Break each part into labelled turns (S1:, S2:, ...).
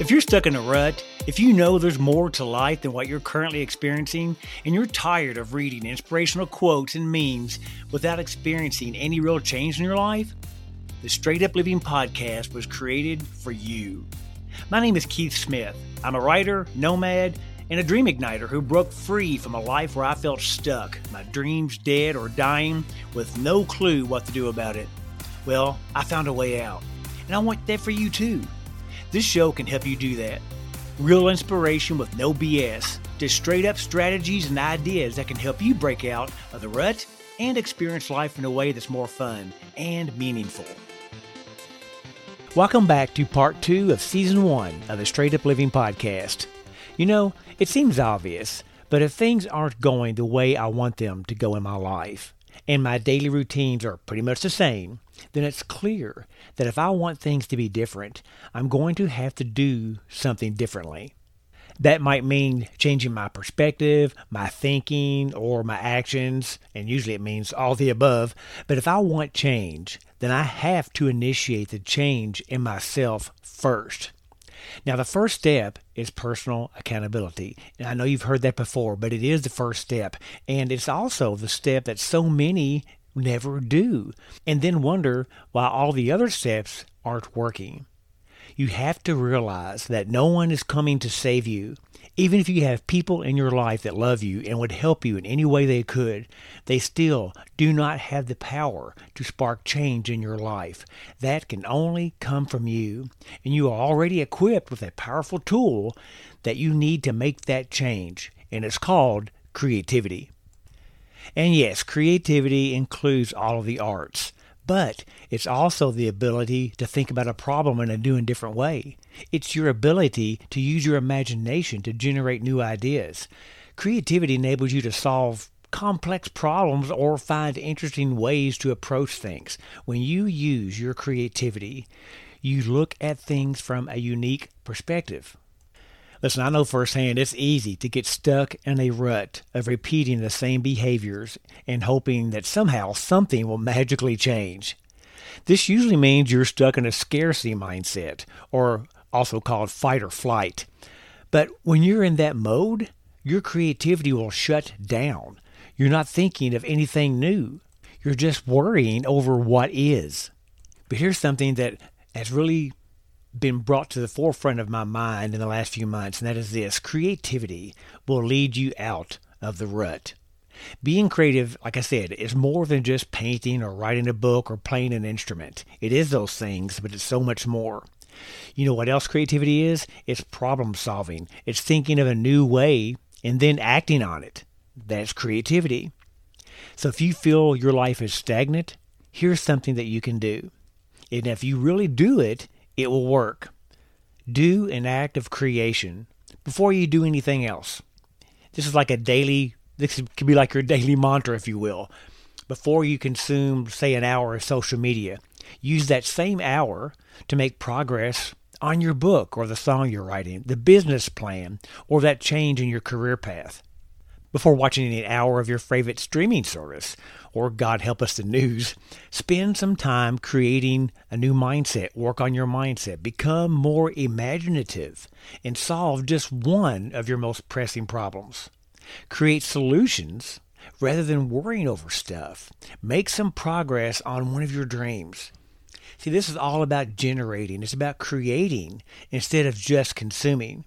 S1: If you're stuck in a rut, if you know there's more to life than what you're currently experiencing, and you're tired of reading inspirational quotes and memes without experiencing any real change in your life, the Straight Up Living podcast was created for you. My name is Keith Smith. I'm a writer, nomad, and a dream igniter who broke free from a life where I felt stuck, my dreams dead or dying, with no clue what to do about it. Well, I found a way out, and I want that for you too. This show can help you do that. Real inspiration with no BS, just straight up strategies and ideas that can help you break out of the rut and experience life in a way that's more fun and meaningful. Welcome back to part two of season one of the Straight Up Living podcast. You know, it seems obvious, but if things aren't going the way I want them to go in my life, and my daily routines are pretty much the same, then it's clear that if I want things to be different, I'm going to have to do something differently. That might mean changing my perspective, my thinking, or my actions, and usually it means all the above. But if I want change, then I have to initiate the change in myself first. Now, the first step is personal accountability. And I know you've heard that before, but it is the first step. And it's also the step that so many never do, and then wonder why all the other steps aren't working. You have to realize that no one is coming to save you. Even if you have people in your life that love you and would help you in any way they could, they still do not have the power to spark change in your life. That can only come from you. And you are already equipped with a powerful tool that you need to make that change, and it's called creativity. And yes, creativity includes all of the arts, but it's also the ability to think about a problem in a new and different way. It's your ability to use your imagination to generate new ideas. Creativity enables you to solve complex problems or find interesting ways to approach things. When you use your creativity, you look at things from a unique perspective. Listen, I know firsthand it's easy to get stuck in a rut of repeating the same behaviors and hoping that somehow something will magically change. This usually means you're stuck in a scarcity mindset, or also called fight or flight. But when you're in that mode, your creativity will shut down. You're not thinking of anything new. You're just worrying over what is. But here's something that has really been brought to the forefront of my mind in the last few months, and that is this creativity will lead you out of the rut. Being creative, like I said, is more than just painting or writing a book or playing an instrument. It is those things, but it's so much more. You know what else creativity is? It's problem solving. It's thinking of a new way and then acting on it. That's creativity. So if you feel your life is stagnant, here's something that you can do. And if you really do it, it will work. Do an act of creation before you do anything else. This is like a daily, this could be like your daily mantra, if you will. Before you consume, say, an hour of social media, use that same hour to make progress on your book or the song you're writing, the business plan, or that change in your career path before watching an hour of your favorite streaming service, or God help us, the news. Spend some time creating a new mindset. Work on your mindset. Become more imaginative and solve just one of your most pressing problems. Create solutions rather than worrying over stuff. Make some progress on one of your dreams. See, this is all about generating, it's about creating instead of just consuming.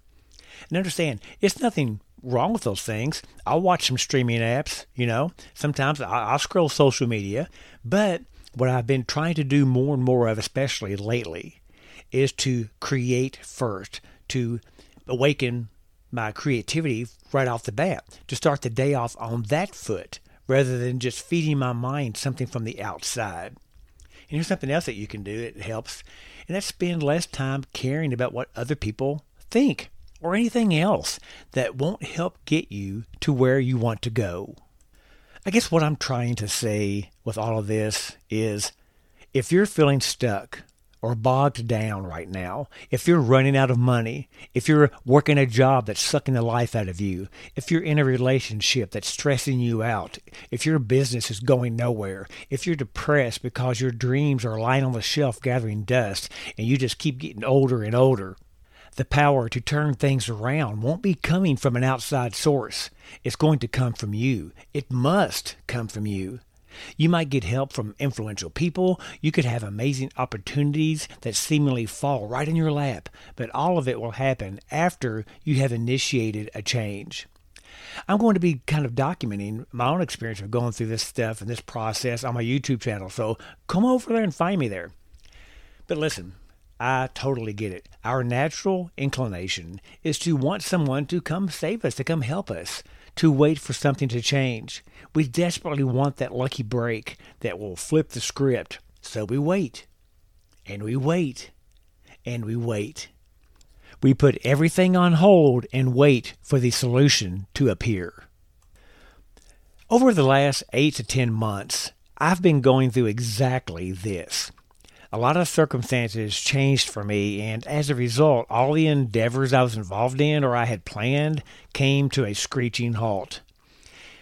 S1: And understand, it's nothing wrong with those things. I'll watch some streaming apps, you know. Sometimes I'll scroll social media, but what I've been trying to do more and more of, especially lately, is to create first, to awaken my creativity right off the bat, to start the day off on that foot rather than just feeding my mind something from the outside. And here's something else that you can do, that helps, and that's spend less time caring about what other people think or anything else that won't help get you to where you want to go. I guess what I'm trying to say with all of this is if you're feeling stuck or bogged down right now, if you're running out of money, if you're working a job that's sucking the life out of you, if you're in a relationship that's stressing you out, if your business is going nowhere, if you're depressed because your dreams are lying on the shelf gathering dust and you just keep getting older and older, The power to turn things around won't be coming from an outside source. It's going to come from you. It must come from you. You might get help from influential people. You could have amazing opportunities that seemingly fall right in your lap, but all of it will happen after you have initiated a change. I'm going to be kind of documenting my own experience of going through this stuff and this process on my YouTube channel, so come over there and find me there. But listen, I totally get it. Our natural inclination is to want someone to come save us, to come help us to wait for something to change. We desperately want that lucky break that will flip the script. So we wait, and we wait, and we wait. We put everything on hold and wait for the solution to appear. Over the last eight to ten months, I've been going through exactly this a lot of circumstances changed for me, and as a result, all the endeavors I was involved in or I had planned came to a screeching halt.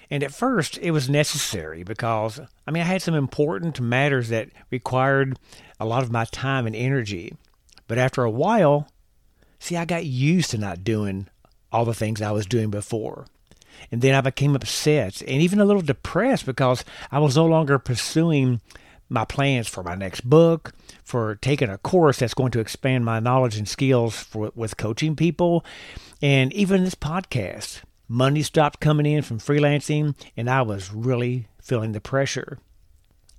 S1: And at first, it was necessary because, I mean, I had some important matters that required a lot of my time and energy. But after a while, see, I got used to not doing all the things I was doing before. And then I became upset and even a little depressed because I was no longer pursuing my plans for my next book, for taking a course that's going to expand my knowledge and skills for, with coaching people, and even this podcast. Money stopped coming in from freelancing, and I was really feeling the pressure.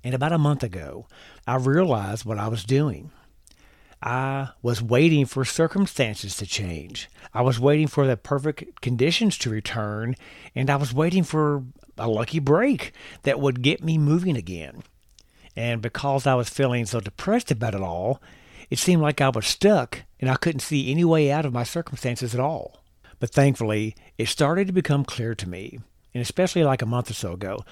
S1: And about a month ago, I realized what I was doing. I was waiting for circumstances to change. I was waiting for the perfect conditions to return, and I was waiting for a lucky break that would get me moving again. And because I was feeling so depressed about it all, it seemed like I was stuck and I couldn't see any way out of my circumstances at all. But thankfully, it started to become clear to me, and especially like a month or so ago,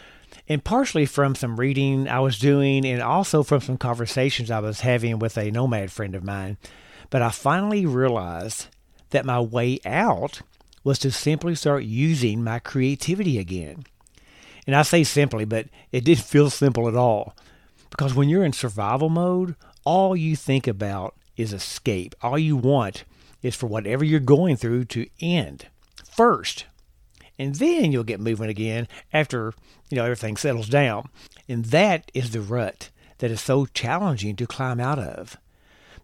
S1: and partially from some reading I was doing and also from some conversations I was having with a nomad friend of mine. But I finally realized that my way out was to simply start using my creativity again. And I say simply, but it didn't feel simple at all. Because when you're in survival mode, all you think about is escape. All you want is for whatever you're going through to end first. And then you'll get moving again after, you know, everything settles down. And that is the rut that is so challenging to climb out of.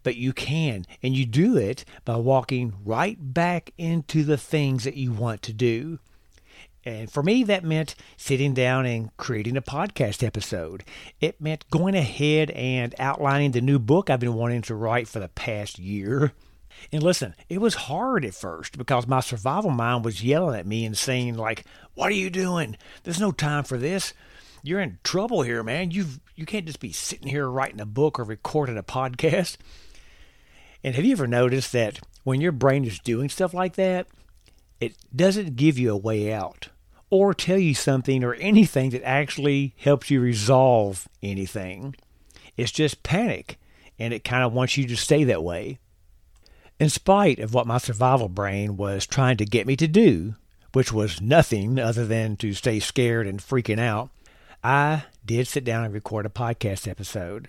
S1: But you can, and you do it by walking right back into the things that you want to do. And for me, that meant sitting down and creating a podcast episode. It meant going ahead and outlining the new book I've been wanting to write for the past year. And listen, it was hard at first because my survival mind was yelling at me and saying, like, what are you doing? There's no time for this. You're in trouble here, man. You've you can't just be sitting here writing a book or recording a podcast. And have you ever noticed that when your brain is doing stuff like that, it doesn't give you a way out or tell you something or anything that actually helps you resolve anything. It's just panic, and it kind of wants you to stay that way. In spite of what my survival brain was trying to get me to do, which was nothing other than to stay scared and freaking out, I did sit down and record a podcast episode.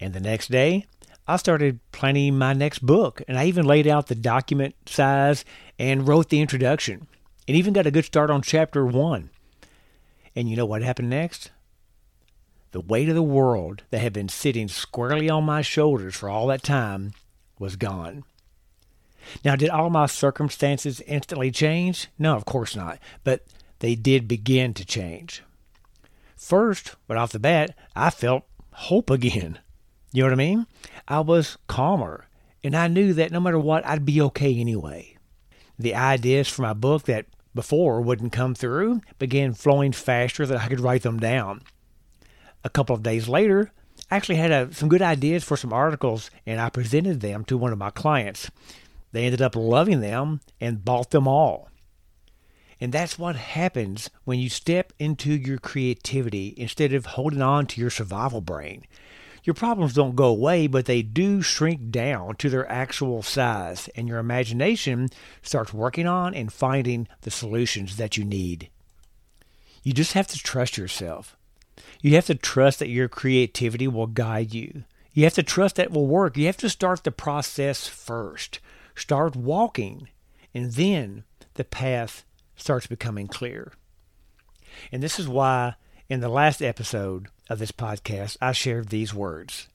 S1: And the next day, I started planning my next book, and I even laid out the document size and wrote the introduction and even got a good start on chapter one. And you know what happened next? The weight of the world that had been sitting squarely on my shoulders for all that time was gone. Now, did all my circumstances instantly change? No, of course not. But they did begin to change. First, right off the bat, I felt hope again. You know what I mean? I was calmer, and I knew that no matter what, I'd be okay anyway. The ideas for my book that before wouldn't come through began flowing faster than I could write them down. A couple of days later, I actually had a, some good ideas for some articles and I presented them to one of my clients. They ended up loving them and bought them all. And that's what happens when you step into your creativity instead of holding on to your survival brain. Your problems don't go away, but they do shrink down to their actual size, and your imagination starts working on and finding the solutions that you need. You just have to trust yourself. You have to trust that your creativity will guide you. You have to trust that will work. You have to start the process first. start walking, and then the path starts becoming clear. And this is why in the last episode of this podcast, I shared these words.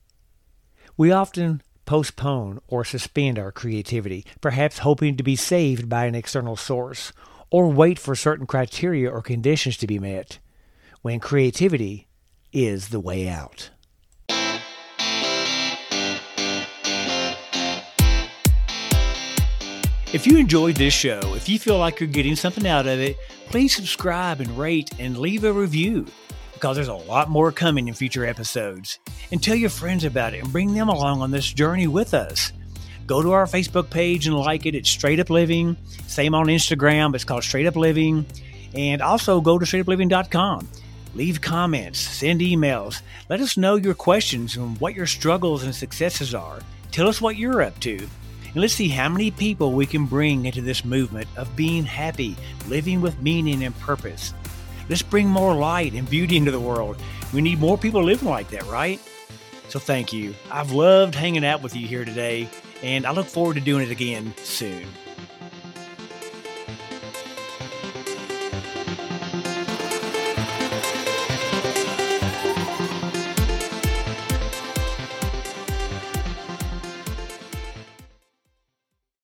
S1: We often postpone or suspend our creativity, perhaps hoping to be saved by an external source, or wait for certain criteria or conditions to be met, when creativity is the way out. If you enjoyed this show, if you feel like you're getting something out of it, please subscribe and rate and leave a review because there's a lot more coming in future episodes. And tell your friends about it and bring them along on this journey with us. Go to our Facebook page and like it. It's Straight Up Living. Same on Instagram. It's called Straight Up Living. And also go to straightupliving.com. Leave comments, send emails. Let us know your questions and what your struggles and successes are. Tell us what you're up to. And let's see how many people we can bring into this movement of being happy, living with meaning and purpose. Let's bring more light and beauty into the world. We need more people living like that, right? So thank you. I've loved hanging out with you here today, and I look forward to doing it again soon.